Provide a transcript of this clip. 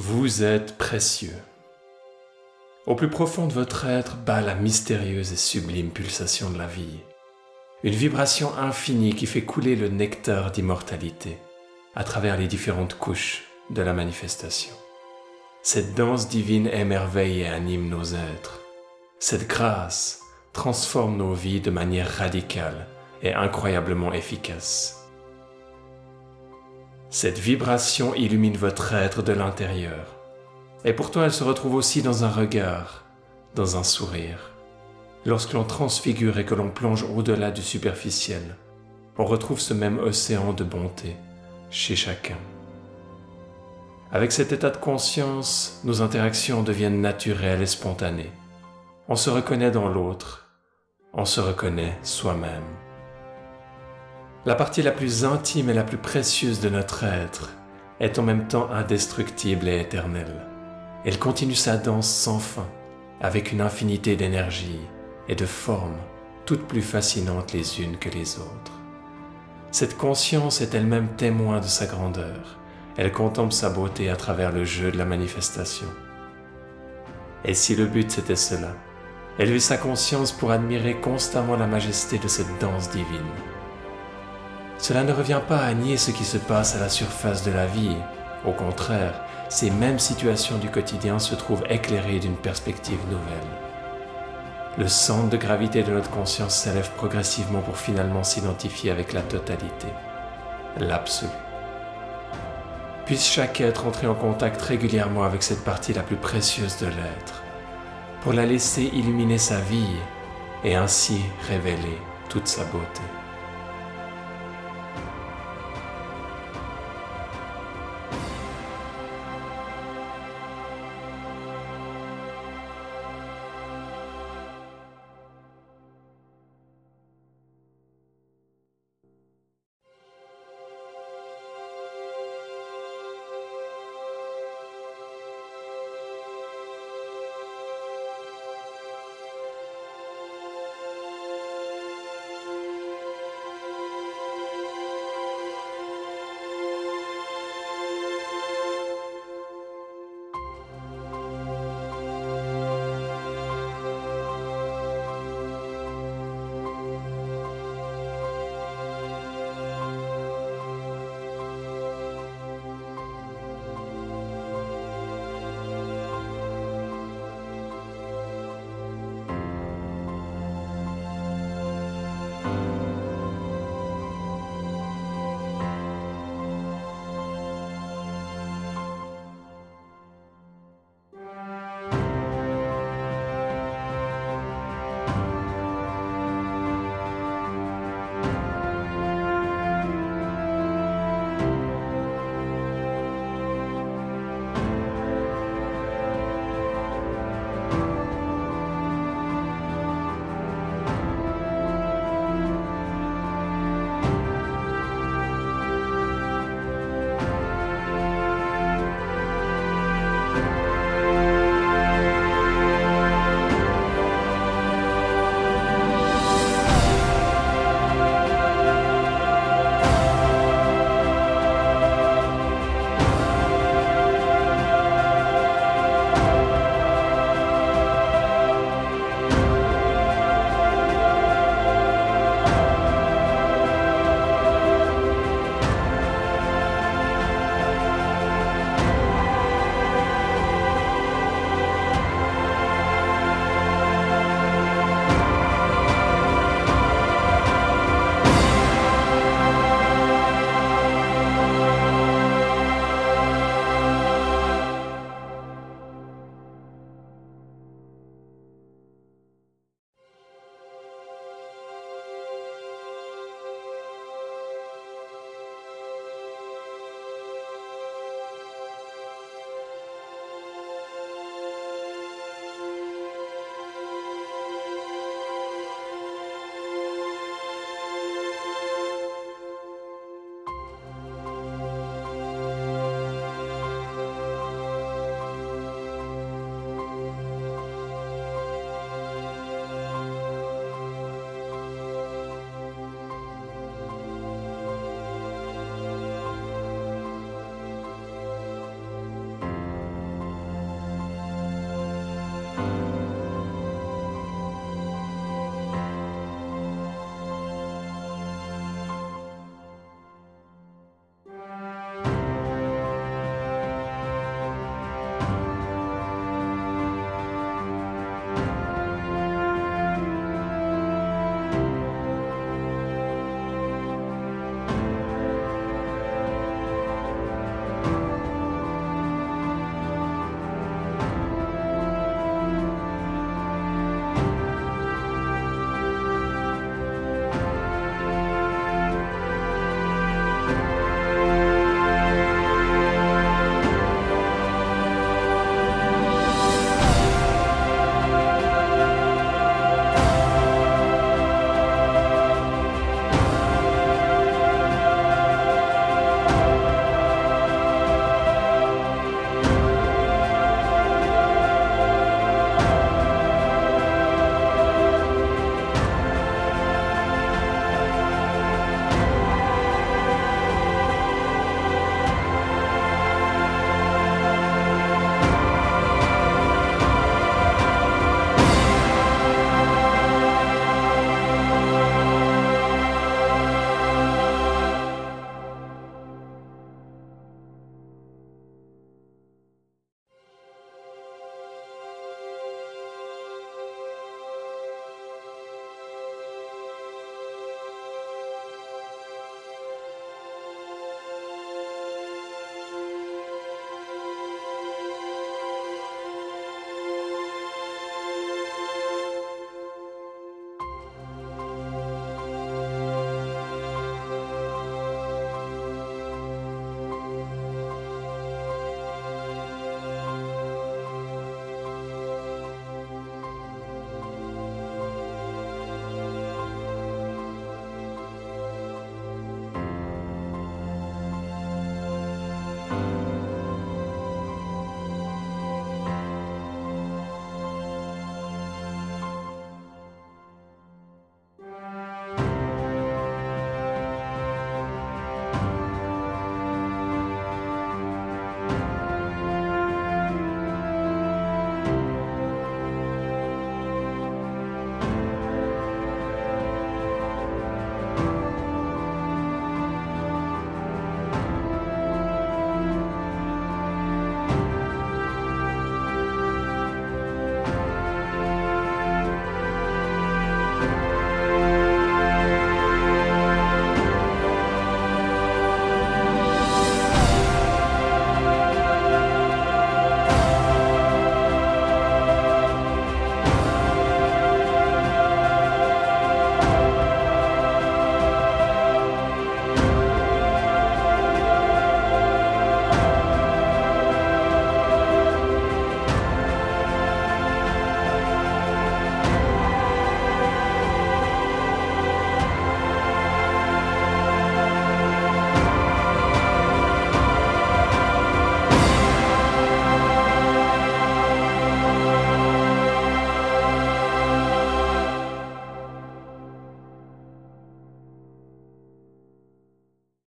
Vous êtes précieux. Au plus profond de votre être bat la mystérieuse et sublime pulsation de la vie. Une vibration infinie qui fait couler le nectar d'immortalité à travers les différentes couches de la manifestation. Cette danse divine émerveille et anime nos êtres. Cette grâce transforme nos vies de manière radicale et incroyablement efficace. Cette vibration illumine votre être de l'intérieur. Et pourtant elle se retrouve aussi dans un regard, dans un sourire. Lorsque l'on transfigure et que l'on plonge au-delà du superficiel, on retrouve ce même océan de bonté chez chacun. Avec cet état de conscience, nos interactions deviennent naturelles et spontanées. On se reconnaît dans l'autre, on se reconnaît soi-même. La partie la plus intime et la plus précieuse de notre être est en même temps indestructible et éternelle. Elle continue sa danse sans fin, avec une infinité d'énergie et de formes, toutes plus fascinantes les unes que les autres. Cette conscience est elle-même témoin de sa grandeur. Elle contemple sa beauté à travers le jeu de la manifestation. Et si le but c'était cela, élever sa conscience pour admirer constamment la majesté de cette danse divine. Cela ne revient pas à nier ce qui se passe à la surface de la vie. Au contraire, ces mêmes situations du quotidien se trouvent éclairées d'une perspective nouvelle. Le centre de gravité de notre conscience s'élève progressivement pour finalement s'identifier avec la totalité, l'absolu. Puisse chaque être entrer en contact régulièrement avec cette partie la plus précieuse de l'être, pour la laisser illuminer sa vie et ainsi révéler toute sa beauté.